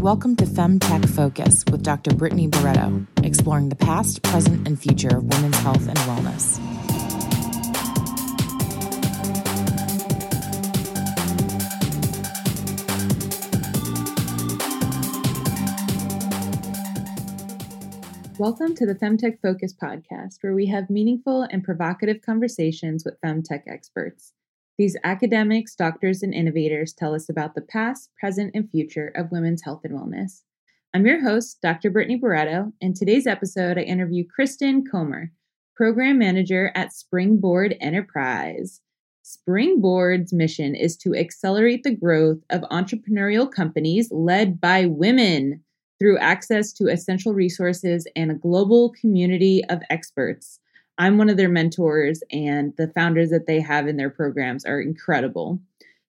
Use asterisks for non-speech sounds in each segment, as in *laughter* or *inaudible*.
Welcome to FemTech Focus with Dr. Brittany Barreto, exploring the past, present, and future of women's health and wellness. Welcome to the FemTech Focus podcast, where we have meaningful and provocative conversations with FemTech experts. These academics, doctors, and innovators tell us about the past, present, and future of women's health and wellness. I'm your host, Dr. Brittany Barreto. In today's episode, I interview Kristen Comer, Program Manager at Springboard Enterprise. Springboard's mission is to accelerate the growth of entrepreneurial companies led by women through access to essential resources and a global community of experts. I'm one of their mentors, and the founders that they have in their programs are incredible.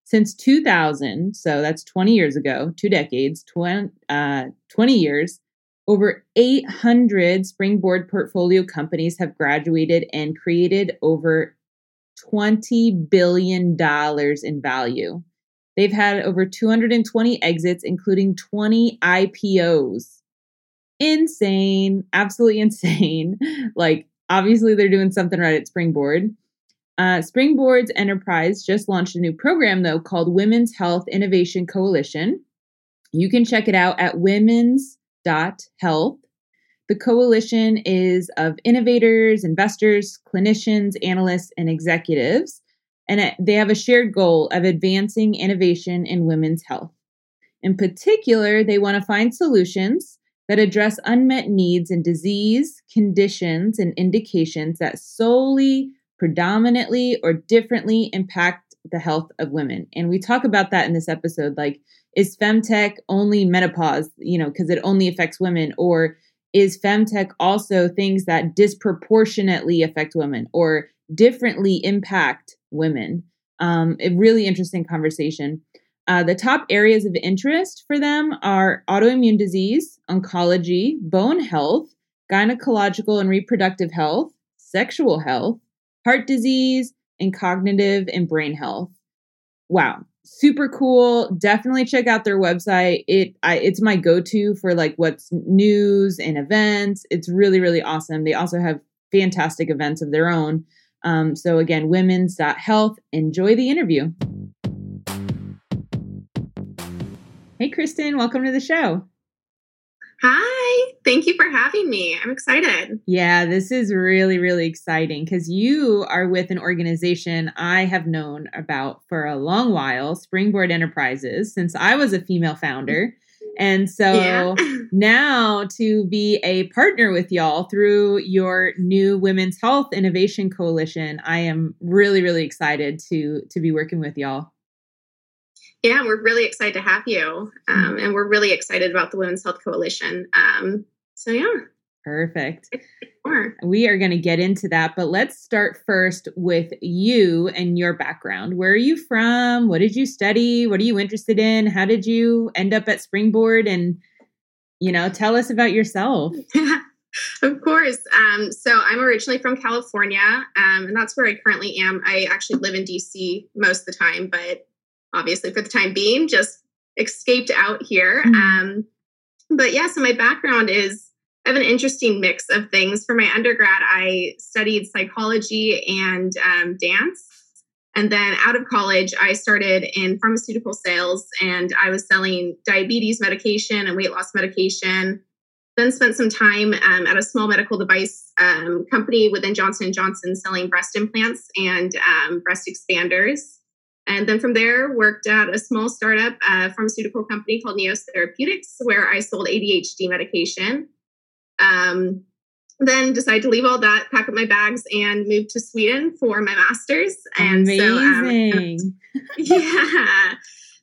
Since 2000, so that's 20 years ago, two decades, 20, uh, 20 years, over 800 Springboard portfolio companies have graduated and created over $20 billion in value. They've had over 220 exits, including 20 IPOs. Insane, absolutely *laughs* insane. Like, obviously, they're doing something right at Springboard. Uh, Springboard's enterprise just launched a new program, though, called Women's Health Innovation Coalition. You can check it out at women's.health. The coalition is of innovators, investors, clinicians, analysts, and executives and they have a shared goal of advancing innovation in women's health. In particular, they want to find solutions that address unmet needs in disease, conditions, and indications that solely, predominantly, or differently impact the health of women. And we talk about that in this episode like, is femtech only menopause, you know, because it only affects women? Or is femtech also things that disproportionately affect women or differently impact women. Um, a really interesting conversation. Uh, the top areas of interest for them are autoimmune disease, oncology, bone health, gynecological and reproductive health, sexual health, heart disease, and cognitive and brain health. Wow, super cool. Definitely check out their website. It I, it's my go-to for like what's news and events. It's really really awesome. They also have fantastic events of their own. Um, so again, women's.health. Enjoy the interview. Hey, Kristen, welcome to the show. Hi, thank you for having me. I'm excited. Yeah, this is really, really exciting because you are with an organization I have known about for a long while, Springboard Enterprises, since I was a female founder. Mm-hmm. And so yeah. *laughs* now to be a partner with y'all through your new Women's Health Innovation Coalition, I am really, really excited to to be working with y'all. Yeah, we're really excited to have you, um, and we're really excited about the Women's Health Coalition. Um, so yeah, Perfect. We are going to get into that, but let's start first with you and your background. Where are you from? What did you study? What are you interested in? How did you end up at Springboard? And, you know, tell us about yourself. *laughs* of course. Um, so I'm originally from California, um, and that's where I currently am. I actually live in DC most of the time, but obviously for the time being, just escaped out here. Mm-hmm. Um, but yeah, so my background is I have an interesting mix of things. For my undergrad, I studied psychology and um, dance. And then out of college, I started in pharmaceutical sales and I was selling diabetes medication and weight loss medication. Then spent some time um, at a small medical device um, company within Johnson & Johnson selling breast implants and um, breast expanders. And then from there, worked at a small startup uh, pharmaceutical company called Neos Therapeutics, where I sold ADHD medication. Um, then decided to leave all that, pack up my bags, and move to Sweden for my master's. And Amazing. so, um, *laughs* yeah.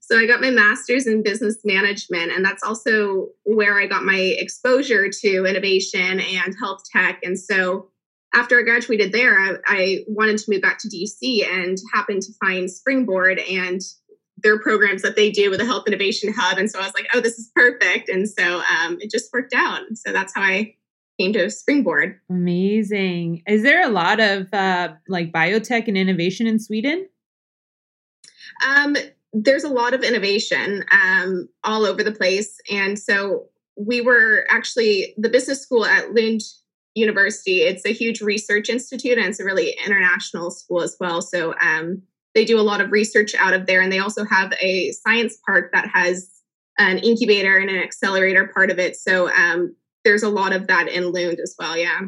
So I got my master's in business management, and that's also where I got my exposure to innovation and health tech. And so after I graduated there, I, I wanted to move back to DC and happened to find Springboard and their programs that they do with the health innovation hub. And so I was like, oh, this is perfect. And so um, it just worked out. So that's how I came to Springboard. Amazing. Is there a lot of uh, like biotech and innovation in Sweden? Um, there's a lot of innovation um, all over the place. And so we were actually the business school at Lund University. It's a huge research institute and it's a really international school as well. So um, they do a lot of research out of there. And they also have a science park that has an incubator and an accelerator part of it. So um, there's a lot of that in Lund as well. Yeah.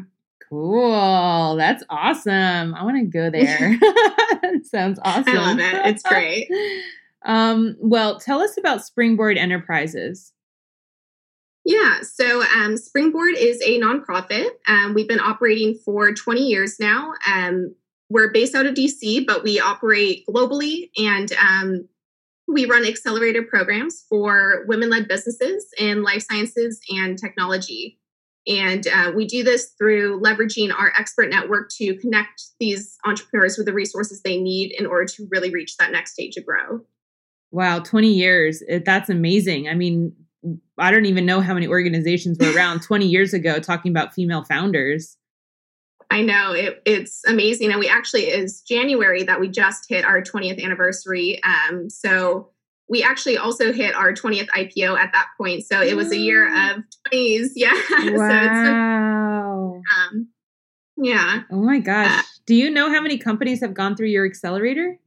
Cool. That's awesome. I want to go there. *laughs* *laughs* Sounds awesome. I love it. It's great. *laughs* um, well, tell us about Springboard Enterprises. Yeah, so um, Springboard is a nonprofit. Um, we've been operating for 20 years now. Um, we're based out of DC, but we operate globally and um, we run accelerator programs for women led businesses in life sciences and technology. And uh, we do this through leveraging our expert network to connect these entrepreneurs with the resources they need in order to really reach that next stage of growth. Wow, 20 years. That's amazing. I mean, I don't even know how many organizations were around 20 years ago talking about female founders. I know it, it's amazing. And we actually is January that we just hit our 20th anniversary. Um, so we actually also hit our 20th IPO at that point. So it was a year of 20s. *laughs* Yeah. Wow. so um, yeah. Oh my gosh. Uh, Do you know how many companies have gone through your accelerator?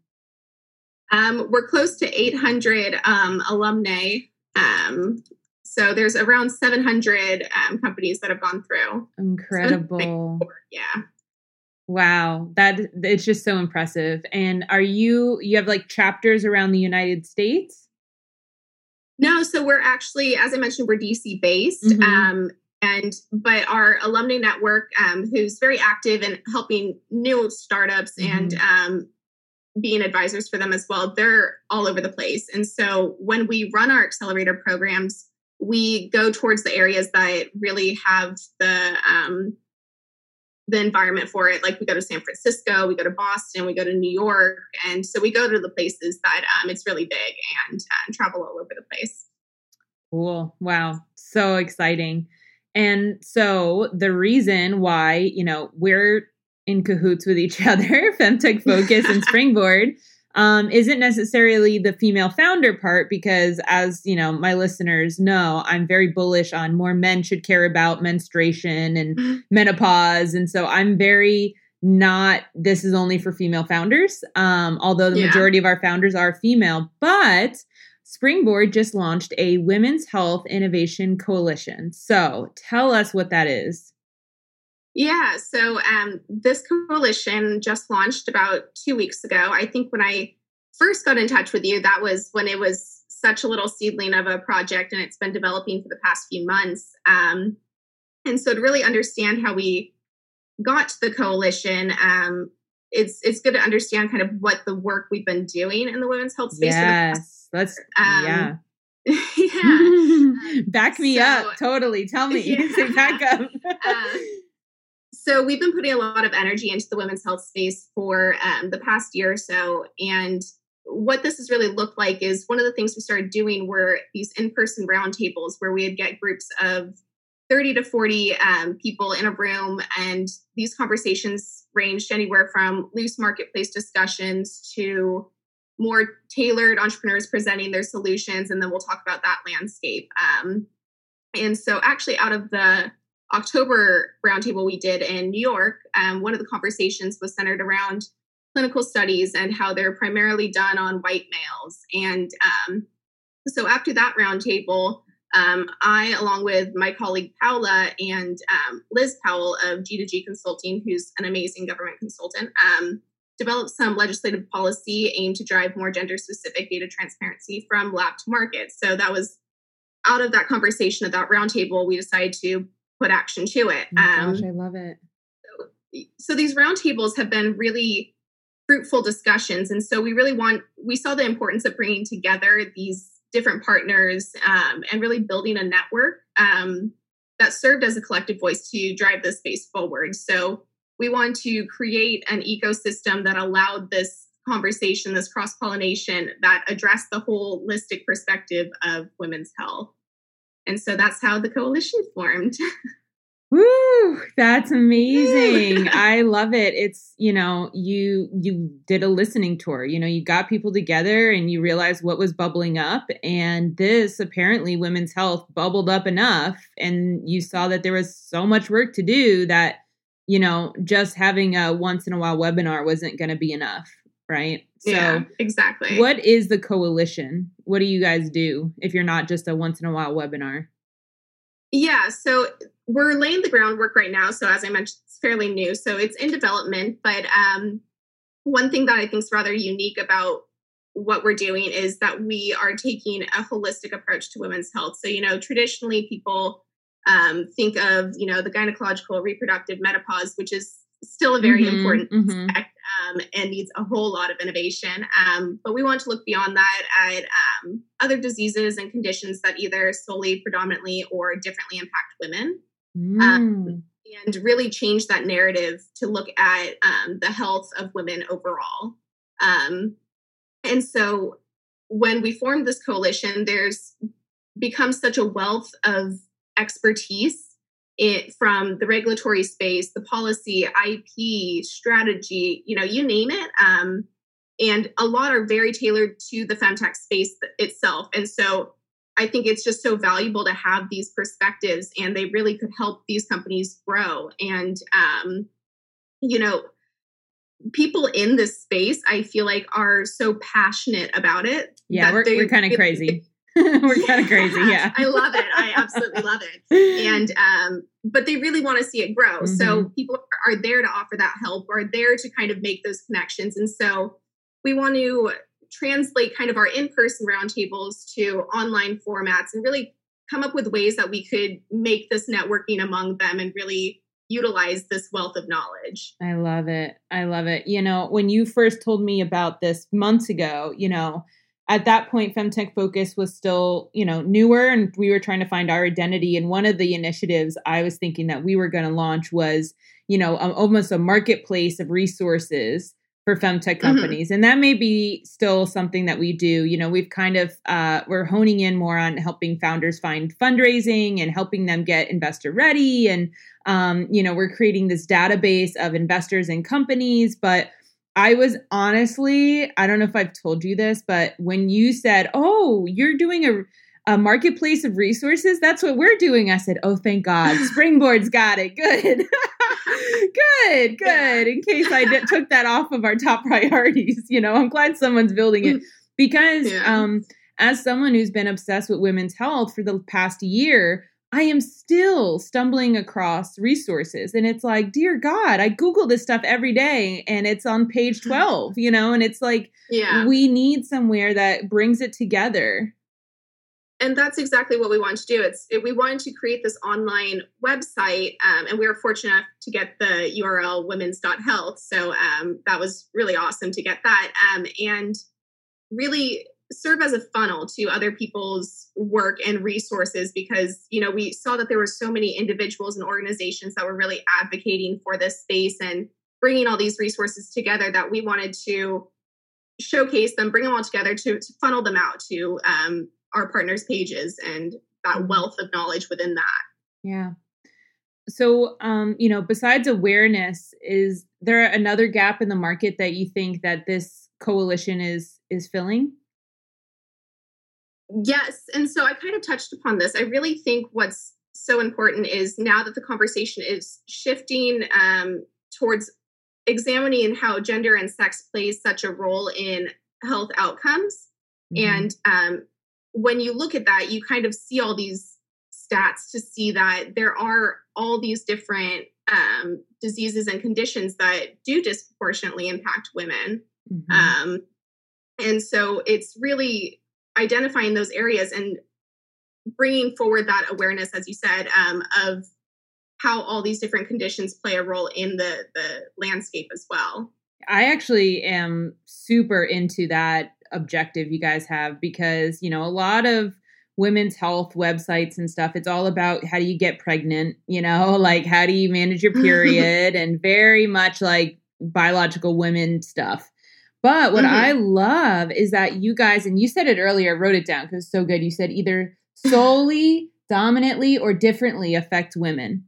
Um, we're close to 800 um, alumni. Um, so there's around 700 um, companies that have gone through. Incredible. Yeah. Wow, that it's just so impressive. And are you you have like chapters around the United States? No, so we're actually, as I mentioned, we're DC based. Mm-hmm. Um, and but our alumni network, um, who's very active in helping new startups mm-hmm. and um, being advisors for them as well, they're all over the place. And so when we run our accelerator programs, we go towards the areas that really have the um, the environment for it. Like we go to San Francisco, we go to Boston, we go to New York, and so we go to the places that um, it's really big and uh, travel all over the place. Cool! Wow, so exciting. And so the reason why you know we're in cahoots with each *laughs* other, Femtech Focus and Springboard, um, isn't necessarily the female founder part because as you know my listeners know i'm very bullish on more men should care about menstruation and mm-hmm. menopause and so i'm very not this is only for female founders um, although the yeah. majority of our founders are female but springboard just launched a women's health innovation coalition so tell us what that is yeah, so um, this coalition just launched about two weeks ago. I think when I first got in touch with you, that was when it was such a little seedling of a project and it's been developing for the past few months. Um, and so to really understand how we got to the coalition, um, it's it's good to understand kind of what the work we've been doing in the women's health space. Yes, that's um, yeah. *laughs* yeah. *laughs* back me so, up. Totally. Tell me. *laughs* Yeah. back up. uh, so we've been putting a lot of energy into the women's health space for um, the past year or so. And what this has really looked like is one of the things we started doing were these in-person roundtables where we'd get groups of 30 to 40 um, people in a room. And these conversations ranged anywhere from loose marketplace discussions to more tailored entrepreneurs presenting their solutions. And then we'll talk about that landscape. Um, and so actually out of the October roundtable we did in New York, um, one of the conversations was centered around clinical studies and how they're primarily done on white males. And um, so after that roundtable, um, I, along with my colleague Paula and um, Liz Powell of G2G Consulting, who's an amazing government consultant, um, developed some legislative policy aimed to drive more gender specific data transparency from lab to market. So that was out of that conversation at that roundtable, we decided to put action to it. Oh um, gosh, I love it. So, so these roundtables have been really fruitful discussions, and so we really want we saw the importance of bringing together these different partners um, and really building a network um, that served as a collective voice to drive this space forward. So we want to create an ecosystem that allowed this conversation, this cross pollination that addressed the holistic perspective of women's health. And so that's how the coalition formed. *laughs* Woo! That's amazing. *laughs* I love it. It's, you know, you you did a listening tour. You know, you got people together and you realized what was bubbling up and this apparently women's health bubbled up enough and you saw that there was so much work to do that, you know, just having a once in a while webinar wasn't going to be enough, right? So, yeah, exactly. What is the coalition? What do you guys do if you're not just a once in a while webinar? Yeah, so we're laying the groundwork right now. So as I mentioned, it's fairly new. So it's in development. But um, one thing that I think is rather unique about what we're doing is that we are taking a holistic approach to women's health. So, you know, traditionally people um, think of, you know, the gynecological reproductive menopause, which is still a very mm-hmm, important mm-hmm. aspect um, and needs a whole lot of innovation. Um, but we want to look beyond that at um, other diseases and conditions that either solely, predominantly, or differently impact women. Um, mm. and really change that narrative to look at um, the health of women overall. Um, and so when we formed this coalition, there's become such a wealth of expertise it from the regulatory space, the policy, IP, strategy, you know, you name it. Um, and a lot are very tailored to the femtech space itself. And so I think it's just so valuable to have these perspectives, and they really could help these companies grow. And, um, you know, people in this space, I feel like, are so passionate about it. Yeah, we're, we're kind of crazy. *laughs* We're kind of crazy, yeah. I love it. I absolutely love it. *laughs* And um, but they really want to see it grow. Mm-hmm. So people are there to offer that help, are there to kind of make those connections. And so we want to translate kind of our in-person roundtables to online formats and really come up with ways that we could make this networking among them and really utilize this wealth of knowledge. I love it. I love it. You know, when you first told me about this months ago, you know, at that point femtech focus was still you know newer and we were trying to find our identity and one of the initiatives i was thinking that we were going to launch was you know um, almost a marketplace of resources for femtech mm-hmm. companies mm-hmm. and that may be still something that we do you know we've kind of uh, we're honing in more on helping founders find fundraising and helping them get investor ready and um, you know we're creating this database of investors and companies but I was honestly, I don't know if I've told you this, but when you said, "Oh, you're doing a a marketplace of resources, that's what we're doing." I said, "Oh, thank God, *laughs* Springboard's got it. Good, *laughs* good, good." In case I took that off of our top *laughs* priorities, you know, I'm glad someone's building it because, yeah. um, as someone who's been obsessed with women's health for the past year, I am still stumbling across resources. And it's like, dear God, I Google this stuff every day and it's on page *laughs* 12, you know? And it's like, yeah. we need somewhere that brings it together. And that's exactly what we want to do. It's it, we wanted to create this online website, um, and we were fortunate enough to get the URL women's.health. So um, that was really awesome to get that. Um, and really serve as a funnel to other people's work and resources because you know we saw that there were so many individuals and organizations that were really advocating for this space and bringing all these resources together that we wanted to showcase them bring them all together to, to funnel them out to um, our partners pages and that mm-hmm. wealth of knowledge within that. Yeah. So um you know besides awareness is there another gap in the market that you think that this coalition is is filling Yes. And so I kind of touched upon this. I really think what's so important is now that the conversation is shifting um, towards examining how gender and sex plays such a role in health outcomes. Mm-hmm. And um, when you look at that, you kind of see all these stats to see that there are all these different um, diseases and conditions that do disproportionately impact women. Mm-hmm. Um, and so it's really identifying those areas and bringing forward that awareness, as you said, um, of how all these different conditions play a role in the the landscape as well. I actually am super into that objective you guys have because you know a lot of women's health websites and stuff it's all about how do you get pregnant you know *laughs* like how do you manage your *laughs* period and very much like biological women stuff but what mm-hmm. I love is that you guys, and you said it earlier, I wrote it down because it's so good. You said either solely, dominantly, or differently affect women.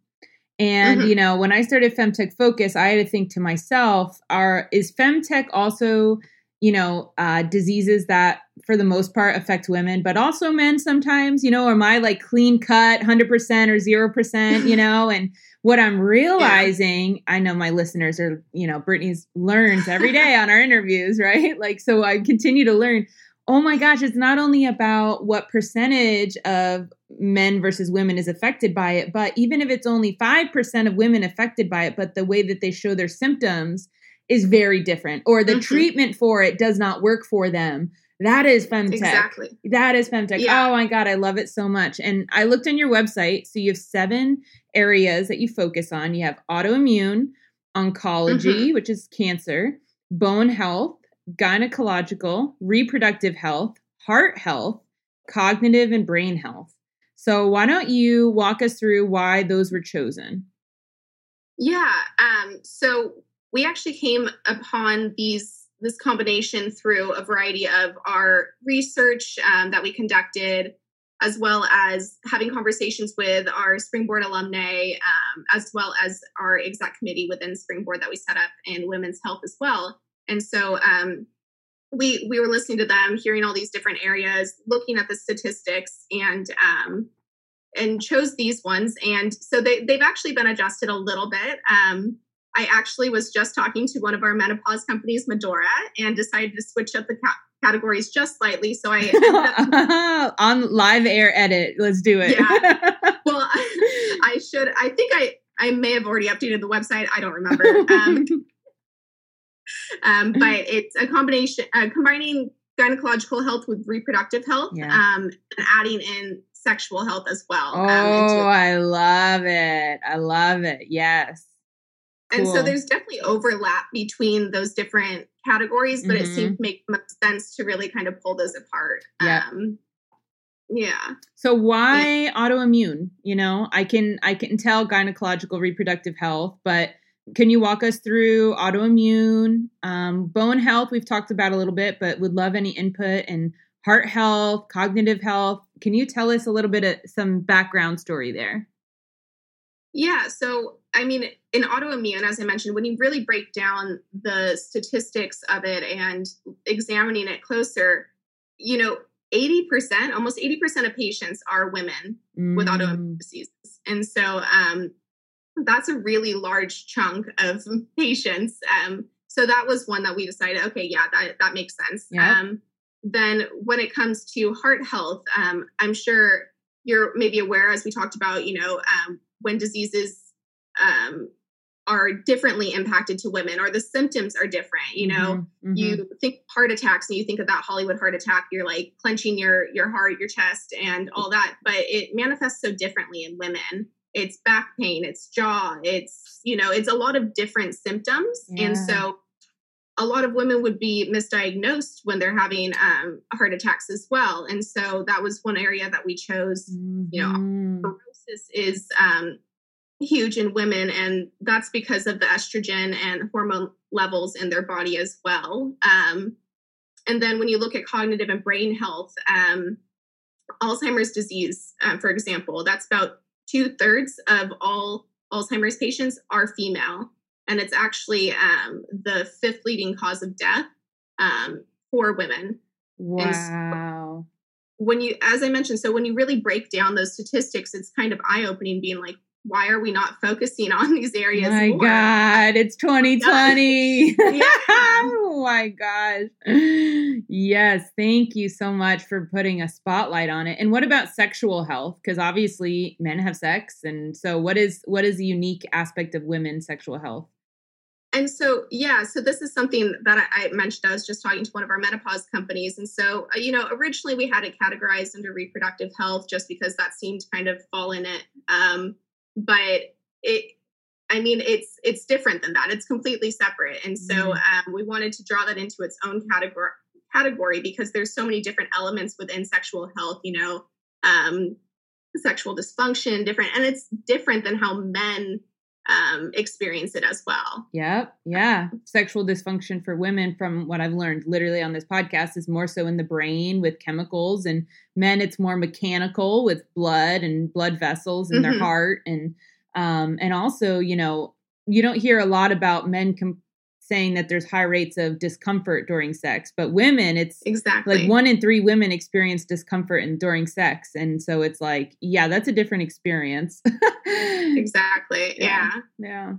And mm-hmm. you know, when I started Femtech Focus, I had to think to myself, are is Femtech also you know, uh, diseases that for the most part affect women, but also men sometimes, you know, am I like clean cut 100% or 0%, you *laughs* know? And what I'm realizing, yeah. I know my listeners are, you know, Brittany's learns every day on our interviews, *laughs* right? Like, so I continue to learn. Oh my gosh, it's not only about what percentage of men versus women is affected by it, but even if it's only 5% of women affected by it, but the way that they show their symptoms is very different or the mm-hmm. treatment for it does not work for them that is femtech exactly. That is femtech yeah. oh my god i love it so much. And i looked on your website so you have seven areas that you focus on. You have autoimmune oncology mm-hmm. which is cancer bone health gynecological reproductive health heart health cognitive and brain health. So why don't you walk us through why those were chosen? Yeah um so we actually came upon these this combination through a variety of our research um, that we conducted, as well as having conversations with our Springboard alumni, um, as well as our exec committee within Springboard that we set up in women's health as well. And so um, we we were listening to them, hearing all these different areas, looking at the statistics, and um, and chose these ones. And so they they've actually been adjusted a little bit. I actually was just talking to one of our menopause companies, Madorra, and decided to switch up the ca- categories just slightly. So I *laughs* *laughs* on live air edit. Let's do it. yeah. *laughs* Well, I, I, should. I think I I may have already updated the website. I don't remember. Um, um, but it's a combination uh, combining gynecological health with reproductive health, yeah. um, and adding in sexual health as well. Um, oh, I love it. I love it. Yes. And cool. so there's definitely overlap between those different categories, but mm-hmm. it seemed to make sense to really kind of pull those apart. Yep. Um, yeah. So why yeah. autoimmune? You know, I can I can tell gynecological reproductive health, but can you walk us through autoimmune, um, bone health? We've talked about a little bit, but would love any input and heart health, cognitive health. Can you tell us a little bit of some background story there? Yeah. So I mean, in autoimmune, as I mentioned, when you really break down the statistics of it and examining it closer, you know, 80%, almost 80% of patients are women mm. with autoimmune diseases. And so um, that's a really large chunk of *laughs* patients. Um, so that was one that we decided, okay, yeah, that, that makes sense. Um, then when it comes to heart health, um, I'm sure you're maybe aware, as we talked about, you know, um, when diseases um, are differently impacted to women or the symptoms are different you know mm-hmm, mm-hmm. you think heart attacks and you think of that hollywood heart attack you're like clenching your your heart your chest and all that but it manifests so differently in women it's back pain it's jaw it's you know it's a lot of different symptoms yeah. and so a lot of women would be misdiagnosed when they're having um, heart attacks as well and so that was one area that we chose mm-hmm. you know mm-hmm. fibrosis is um, huge in women, and that's because of the estrogen and hormone levels in their body as well. Um, and then when you look at cognitive and brain health, um, Alzheimer's disease, uh, for example, that's about two thirds of all Alzheimer's patients are female, and it's actually um, the fifth leading cause of death um, for women. Wow. So when you, as I mentioned, so when you really break down those statistics, it's kind of eye opening, being like, why are we not focusing on *laughs* these areas? Oh my more? God, it's 2020. *laughs* Yeah. *laughs* oh my gosh. Yes, thank you so much for putting a spotlight on it. And what about sexual health? Because obviously men have sex, and so what is what is the unique aspect of women's sexual health? And so, yeah, so this is something that I, I, mentioned. I was just talking to one of our menopause companies. And so, uh, you know, originally we had it categorized under reproductive health just because that seemed kind of fall in it. Um, but it I mean, it's it's different than that. It's completely separate, and so mm. um, we wanted to draw that into its own category category because there's so many different elements within sexual health. You know, um, sexual dysfunction, different, and it's different than how men um, experience it as well. Yep. Yeah. Sexual dysfunction for women, from what I've learned literally on this podcast, is more so in the brain with chemicals, and men, it's more mechanical with blood and blood vessels in mm-hmm. their heart. And Um, and also, you know, you don't hear a lot about men com- saying that there's high rates of discomfort during sex, but women, it's exactly like one in three women experience discomfort in, during sex. And so it's like, yeah, that's a different experience. *laughs* exactly. Yeah. Yeah.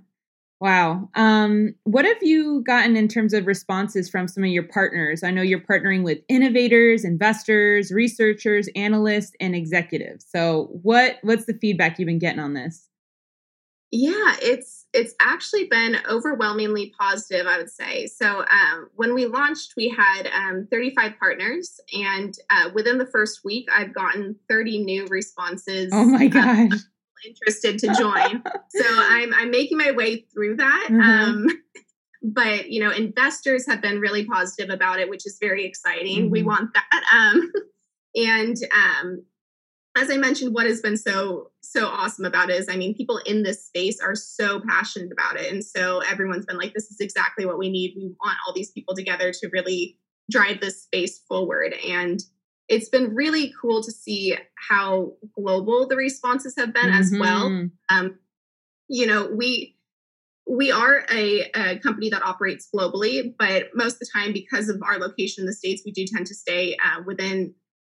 Wow. Um, what have you gotten in terms of responses from some of your partners? I know you're partnering with innovators, investors, researchers, analysts, and executives. So what what's the feedback you've been getting on this? Yeah, it's it's actually been overwhelmingly positive, I would say. So um, when we launched, we had um, 35 partners, and uh, within the first week, I've gotten 30 new responses. Oh my gosh! Uh, interested to join, *laughs* so I'm I'm making my way through that. Mm-hmm. Um, but you know, investors have been really positive about it, which is very exciting. Mm-hmm. We want that. Um, *laughs* and um, as I mentioned, what has been so so awesome about it is, I mean, people in this space are so passionate about it, and so everyone's been like, "This is exactly what we need. We want all these people together to really drive this space forward." And it's been really cool to see how global the responses have been mm-hmm. as well. Mm-hmm. Um, you know, we we are a, a, company that operates globally, but most of the time, because of our location in the states, we do tend to stay uh, within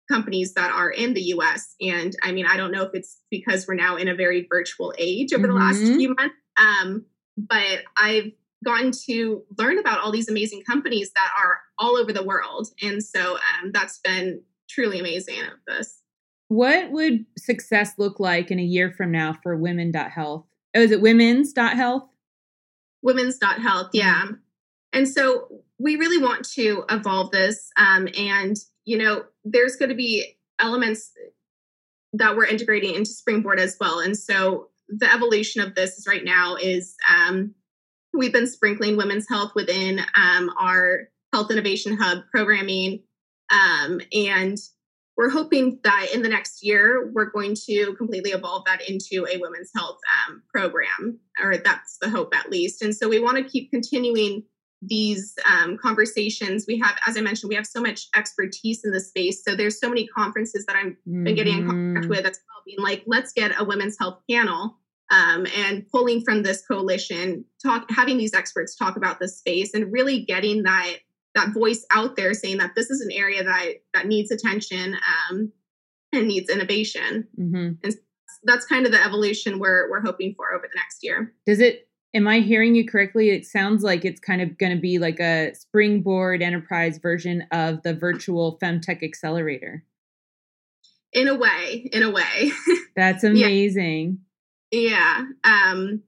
companies that are in the US. And I mean, I don't know if it's because we're now in a very virtual age over mm-hmm. the last mm-hmm. few months, um, but I've gotten to learn about all these amazing companies that are all over the world. And so um, that's been truly amazing of this. What would success look like in a year from now for women.health? Oh, is it women's.health? Women's.health, yeah. And so we really want to evolve this um, and you know, there's going to be elements that we're integrating into Springboard as well. And so the evolution of this right now is um, we've been sprinkling women's health within um, our Health Innovation Hub programming. Um, and we're hoping that in the next year, we're going to completely evolve that into a women's health um, program, or that's the hope at least. And so we want to keep continuing these um, conversations we have as i mentioned we have so much expertise in the space so there's so many conferences that i've mm-hmm. been getting in contact mm-hmm. with that's being like let's get a women's health panel um, and pulling from this coalition talk having these experts talk about this space and really getting that that voice out there saying that this is an area that that needs attention um, and needs innovation mm-hmm. and that's kind of the evolution we're we're hoping for over the next year does it Am I hearing you correctly? It sounds like it's kind of going to be like a springboard enterprise version of the virtual Femtech Accelerator. In a way, in a way. *laughs* That's amazing. yeah. yeah. Um,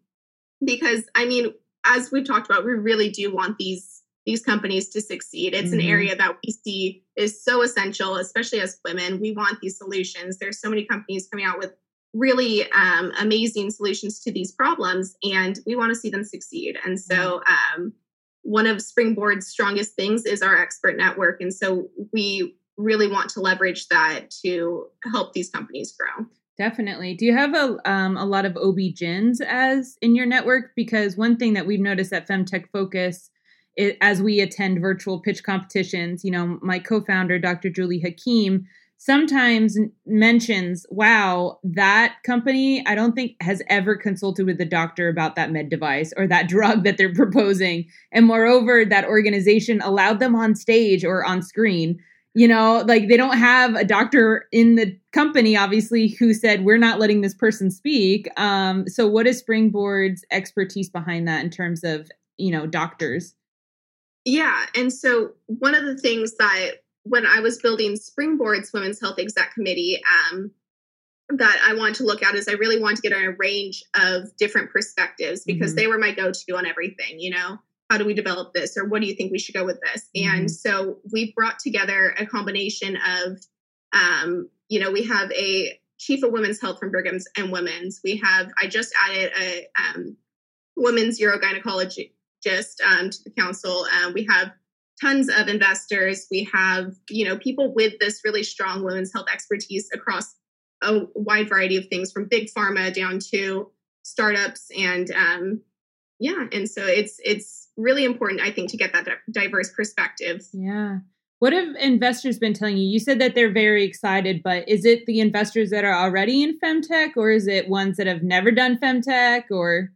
because I mean, as we've talked about, we really do want these these companies to succeed. It's mm-hmm. an area that we see is so essential, especially as women. We want these solutions. There's so many companies coming out with really um, amazing solutions to these problems and we want to see them succeed. And so um, one of springboard's strongest things is our expert network and so we really want to leverage that to help these companies grow. Definitely. Do you have a, um, a lot of ob-gyns as in your network? Because one thing that we've noticed at femtech focus as we attend virtual pitch competitions you know my co-founder dr julie hakim sometimes mentions, wow, that company, I don't think has ever consulted with the doctor about that med device or that *laughs* drug that they're proposing. And moreover, that organization allowed them on stage or on screen. You know, like they don't have a doctor in the company, obviously, who said, we're not letting this person speak. Um, so, what is Springboard's expertise behind that in terms of, you know, doctors? Yeah. And so, one of the things that when I was building Springboard's Women's Health Exec Committee, um, that I wanted to look at is I really wanted to get a range of different perspectives because mm-hmm. they were my go-to on everything. You know, how do we develop this, or what do you think we should go with this? Mm-hmm. And so we brought together a combination of, um, you know, we have a chief of women's health from Brigham's and Women's. We have I just added a um, women's urogynecologist um, to the council. Um, we have tons of investors. We have, you know, people with this really strong women's health expertise across a wide variety of things from big pharma down to startups and um yeah and so it's it's really important i think to get that diverse perspective yeah What have investors been telling you? You said that they're very excited, but is it the investors that are already in femtech or is it ones that have never done femtech or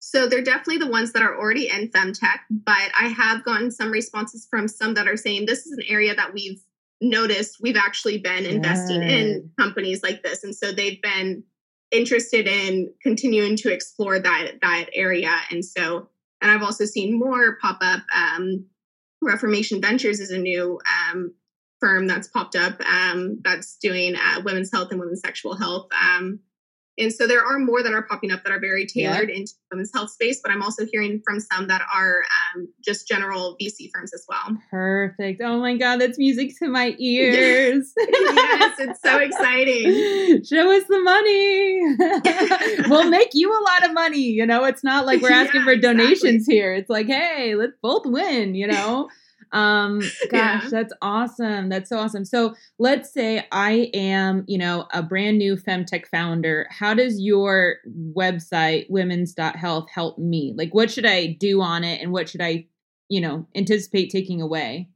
so they're definitely the ones that are already in femtech, but I have gotten some responses from some that are saying this is an area that we've noticed we've actually been investing in companies like this. And so they've been interested in continuing to explore that that area. And so and I've also seen more pop up. Um, Reformation Ventures is a new um, firm that's popped up um, that's doing uh, women's health and women's sexual health. Um, and so there are more that are popping up that are very tailored yeah. into women's health space, but I'm also hearing from some that are um, just general VC firms as well. Perfect. Oh my God, that's music to my *laughs* ears. yes, it's so *laughs* exciting. Show us the money. *laughs* we'll make you a lot of money. You know, it's not like we're asking yeah, for donations exactly. here. It's like, hey, let's both win, you know? Um, *laughs* gosh, yeah. that's awesome. That's so awesome. So let's say I am, you know, a brand new femtech founder. How does your website, women's.health, help me? Like, what should I do on it and what should I, you know, anticipate taking away?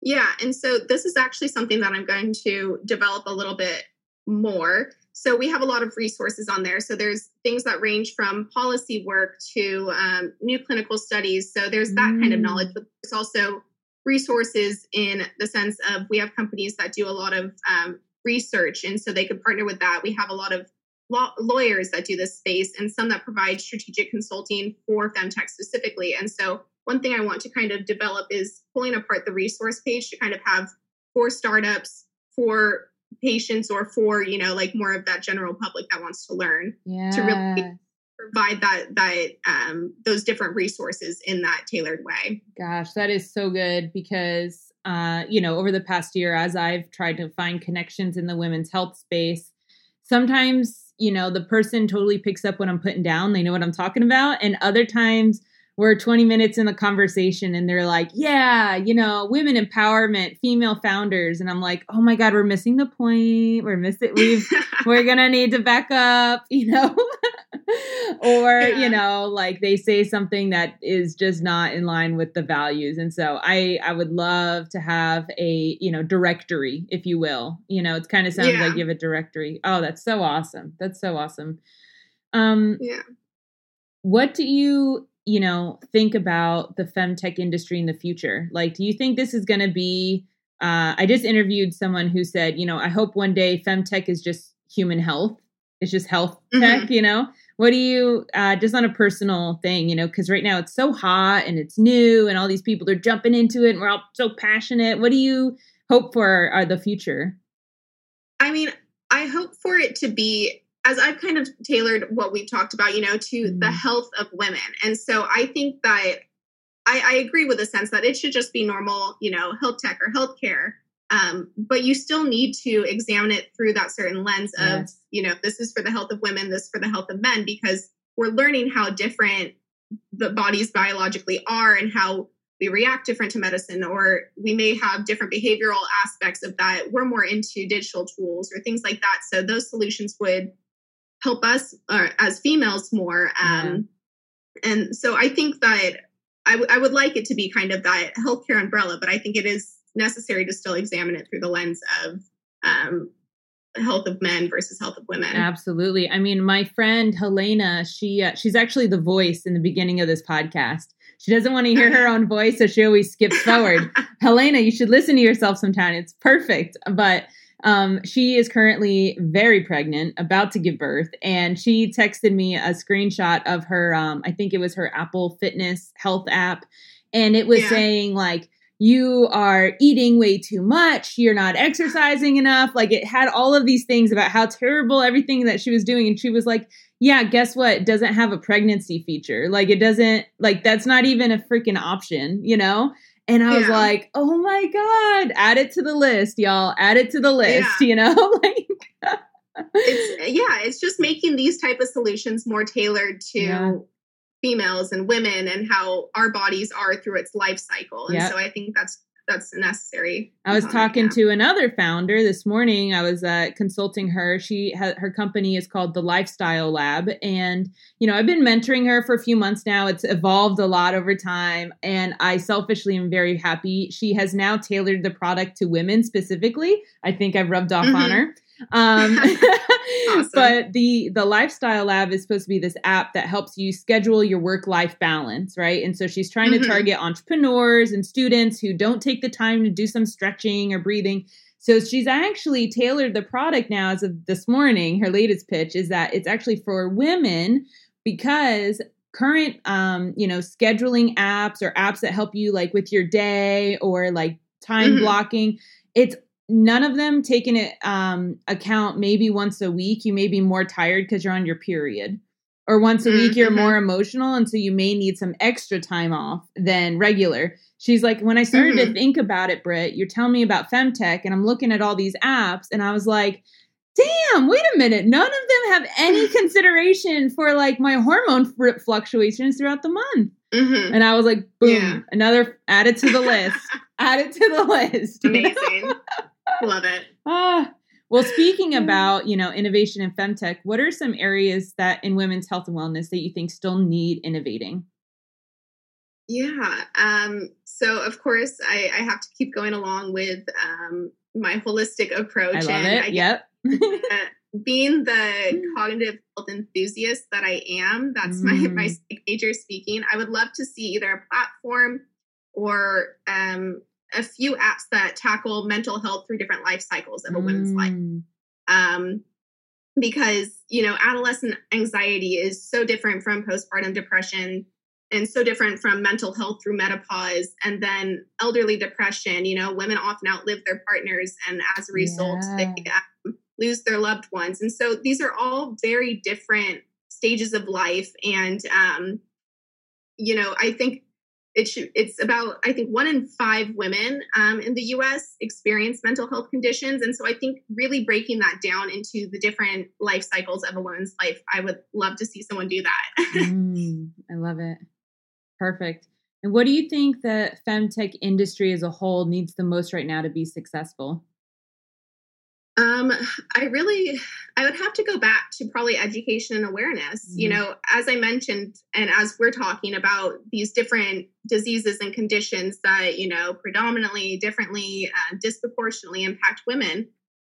Yeah. And so this is actually something that I'm going to develop a little bit more. So we have a lot of resources on there. So there's things that range from policy work to um, new clinical studies. So there's that mm. kind of knowledge, but there's also resources in the sense of we have companies that do a lot of um, research, and so they could partner with that. We have a lot of law- lawyers that do this space, and some that provide strategic consulting for femtech specifically. And so one thing I want to kind of develop is pulling apart the resource page to kind of have for startups, for patients or for you know like more of that general public that wants to learn yeah. to really provide that that um, those different resources in that tailored way gosh that is so good because uh, you know over the past year as i've tried to find connections in the women's health space sometimes you know the person totally picks up what i'm putting down they know what i'm talking about and other times we're 20 minutes in the conversation and they're like, yeah, you know, women empowerment, female founders. And I'm like, oh my God, we're missing the point. We're missing, *laughs* we've, we're going to need to back up, *laughs* you know? or, yeah. you know, like they say something that is just not in line with the values. And so I, I would love to have a, you know, directory, if you will, you know, it kind of sounds yeah. like you have a directory. Oh, that's so awesome. That's so awesome. Um, yeah. What do you you know, think about the femtech industry in the future? Like, do you think this is going to be? Uh, I just interviewed someone who said, you know, I hope one day femtech is just human health. It's just health mm-hmm. tech, you know? What do you, uh, just on a personal thing, you know, because right now it's so hot and it's new and all these people are jumping into it and we're all so passionate. What do you hope for are the future? I mean, I hope for it to be as I've kind of tailored what we've talked about, you know, to mm. the health of women. And so I think that I, I, agree with the sense that it should just be normal, you know, health tech or healthcare. Um, but you still need to examine it through that certain lens of, yes. you know, this is for the health of women, this for the health of men, because we're learning how different the bodies biologically are and how we react different to medicine, or we may have different behavioral aspects of that. We're more into digital tools or things like that. So those solutions would help us uh, as females more. Um, yeah. And so I think that I, w- I would like it to be kind of that healthcare umbrella, but I think it is necessary to still examine it through the lens of um, health of men versus health of women. Absolutely. I mean, my friend Helena, she uh, she's actually the voice in the beginning of this podcast. She doesn't want to hear her *laughs* own voice, so she always skips forward. *laughs* Helena, you should listen to yourself sometime. It's perfect. But um, she is currently very pregnant, about to give birth, and she texted me a screenshot of her. Um, I think it was her Apple Fitness Health app, and it was yeah. saying like you are eating way too much, you're not exercising *gasps* enough. Like it had all of these things about how terrible everything that she was doing, and she was like, "Yeah, guess what? It doesn't have a pregnancy feature. Like it doesn't like that's not even a freaking option, you know." And I was like, oh my God, add it to the list, y'all. Add it to the list, yeah. *laughs* you know? *laughs* like it's yeah, it's just making these type of solutions more tailored to yeah. females and women and how our bodies are through its life cycle. And yep. so I think that's that's necessary. I was talking yeah. to another founder this morning. I was uh, consulting her. She ha- her company is called the Lifestyle Lab, and you know I've been mentoring her for a few months now. It's evolved a lot over time, and I selfishly am very happy. She has now tailored the product to women specifically. I think I've rubbed off mm-hmm. on her. Um, *laughs* awesome. But the the lifestyle lab is supposed to be this app that helps you schedule your work life balance, right? And so she's trying mm-hmm. to target entrepreneurs and students who don't take the time to do some stretching or breathing. So she's actually tailored the product now as of this morning. Her latest pitch is that it's actually for women because current um, you know, scheduling apps or apps that help you like with your day or like time mm-hmm. blocking, it's none of them taking it um, account maybe once a week you may be more tired because you're on your period or once a week you're mm-hmm. more emotional and so you may need some extra time off than regular she's like when i started mm-hmm. to think about it britt you're telling me about femtech and i'm looking at all these apps and i was like damn wait a minute none of them have any *laughs* consideration for like my hormone fluctuations throughout the month mm-hmm. and i was like boom yeah. another added to the list *laughs* added to the list amazing *laughs* Love it. Ah. Well, speaking about, you know, innovation in femtech, what are some areas that in women's health and wellness that you think still need innovating? Yeah. Um, so of course I, I, have to keep going along with um, my holistic approach. I love and it. I yep. *laughs* being the cognitive health enthusiast that I am, that's mm. my my major speaking. I would love to see either a platform or um, a few apps that tackle mental health through different life cycles of a mm. woman's life. Mm. Um, because you know, adolescent anxiety is so different from postpartum depression and so different from mental health through menopause and then elderly depression you know women often outlive their partners and as a result yeah. they lose their loved ones. And so these are all very different stages of life. And um, you know i think it should, it's about i think one in five women um, in the us experience mental health conditions. And so i think really breaking that down into the different life cycles of a woman's life i would love to see someone do that. Mm, i love it. Perfect. And what do you think the femtech industry as a whole needs the most right now to be successful um, I really, I would have to go back to probably education and awareness. Mm-hmm. You know, as I mentioned, and as we're talking about these different diseases and conditions that, you know, predominantly, differently, uh, disproportionately impact women,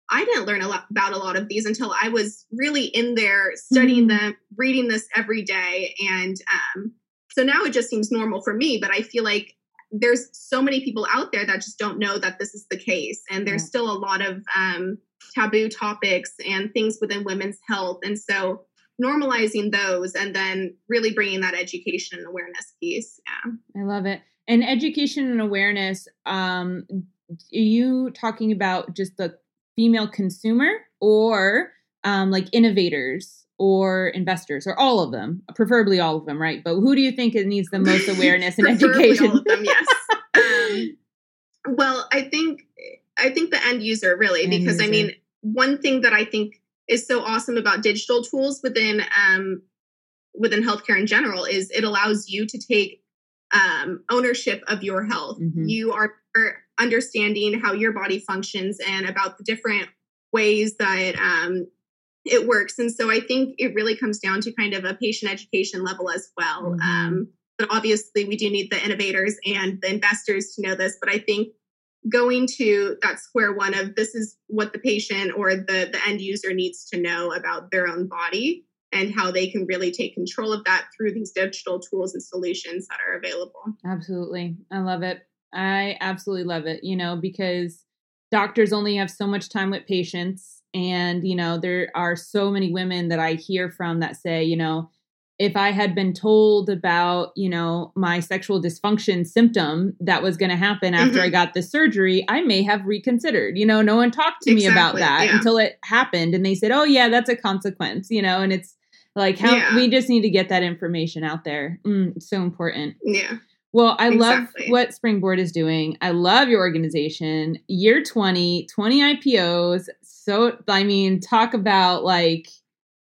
I didn't learn a lot about a lot of these until I was really in there studying mm-hmm. them, reading this every day. And um, so now it just seems normal for me, but I feel like there's so many people out there that just don't know that this is the case. And there's yeah. still a lot of, um, taboo topics and things within women's health. And so normalizing those and then really bringing that education and awareness piece. Yeah. I love it. And education and awareness, um, are you talking about just the female consumer or um, like innovators or investors or all of them, preferably all of them, right? But who do you think it needs the most *laughs* awareness and education? All of them, yes. *laughs* um, well, I think I think the end user really, end because user. I mean, one thing that I think is so awesome about digital tools within um, within healthcare in general is it allows you to take um, ownership of your health. Mm-hmm. You are understanding how your body functions and about the different ways that um, it works. And so I think it really comes down to kind of a patient education level as well. Mm-hmm. Um, but obviously, we do need the innovators and the investors to know this. But I think going to that square one of this is what the patient or the, the end user needs to know about their own body and how they can really take control of that through these digital tools and solutions that are available. Absolutely. I love it. I absolutely love it, you know, because doctors only have so much time with patients. And, you know, there are so many women that I hear from that say, you know, if I had been told about, you know, my sexual dysfunction symptom that was going to happen after mm-hmm. I got the surgery, I may have reconsidered. You know, no one talked to exactly, me about that yeah. until it happened. And they said, oh, yeah, that's a consequence, you know, and it's like how yeah. we just need to get that information out there. Mm, it's so important. Yeah. Well, I exactly. love what Springboard is doing. I love your organization. Year 20, 20 IPOs. So, I mean, talk about like,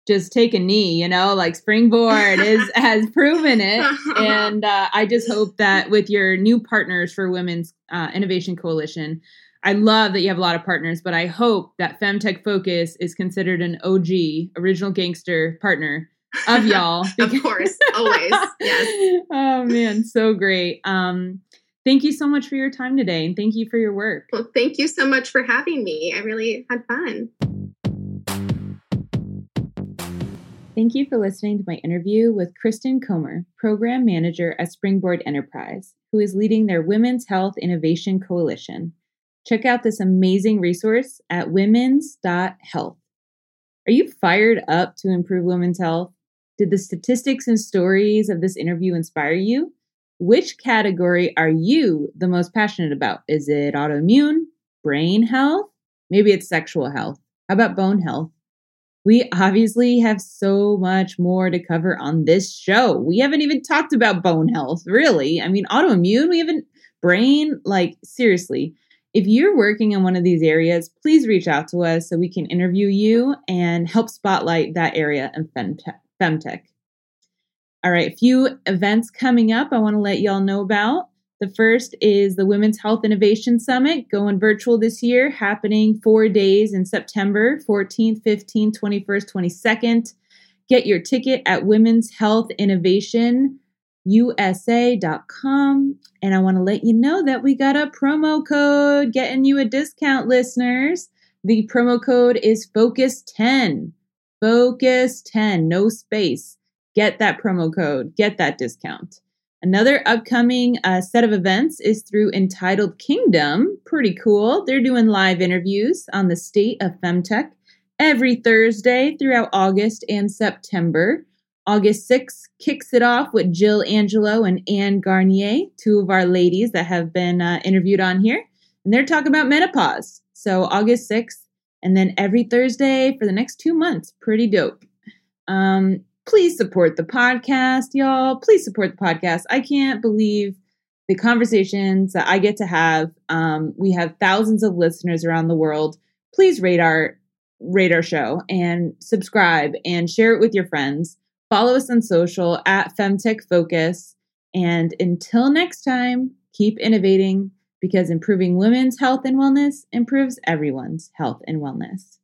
just take a knee, you know, like Springboard is *laughs* has proven it. And uh, I just hope that *laughs* with your new partners for Women's uh, Innovation Coalition, I love that you have a lot of partners, but I hope that Femtech Focus is considered an OG, original gangster partner of *laughs* y'all. of course, always. Yes. oh man, so great. Um, thank you so much for your time today, and thank you for your work. Well, thank you so much for having me. I really had fun. Thank you for listening to my interview with Kristen Comer, Program Manager at Springboard Enterprise, who is leading their Women's Health Innovation Coalition. Check out this amazing resource at women's.health. Are you fired up to improve women's health? Did the statistics and stories of this interview inspire you? Which category are you the most passionate about? Is it autoimmune, brain health? Maybe it's sexual health. How about bone health? We obviously have so much more to cover on this show. We haven't even talked about bone health, really. I mean, autoimmune, we haven't, brain, like, seriously. If you're working in one of these areas, please reach out to us so we can interview you and help spotlight that area in femtech. femtech. All right, a few events coming up I want to let y'all know about. The first is the Women's Health Innovation Summit going virtual this year, happening four days in September 14th, 15th, 21st, 22nd. Get your ticket at Women's Health Innovation usa.com and i want to let you know that we got a promo code getting you a discount listeners. The promo code is focus 10 focus 10 no space. Get that promo code get that discount Another upcoming uh, set of events is through Entitled Kingdom. Pretty cool. They're doing live interviews on the state of femtech every Thursday throughout August and September. August 6th kicks it off with Jill Angelo and Anne Garnier, two of our ladies that have been uh, interviewed on here. And they're talking about menopause. So, August 6th, and then every Thursday for the next two months. Pretty dope. Um, please support the podcast, y'all. Please support the podcast. I can't believe the conversations that I get to have. Um, we have thousands of listeners around the world. Please rate our rate our show and subscribe and share it with your friends. Follow us on social at Femtech Focus. And until next time, keep innovating because improving women's health and wellness improves everyone's health and wellness.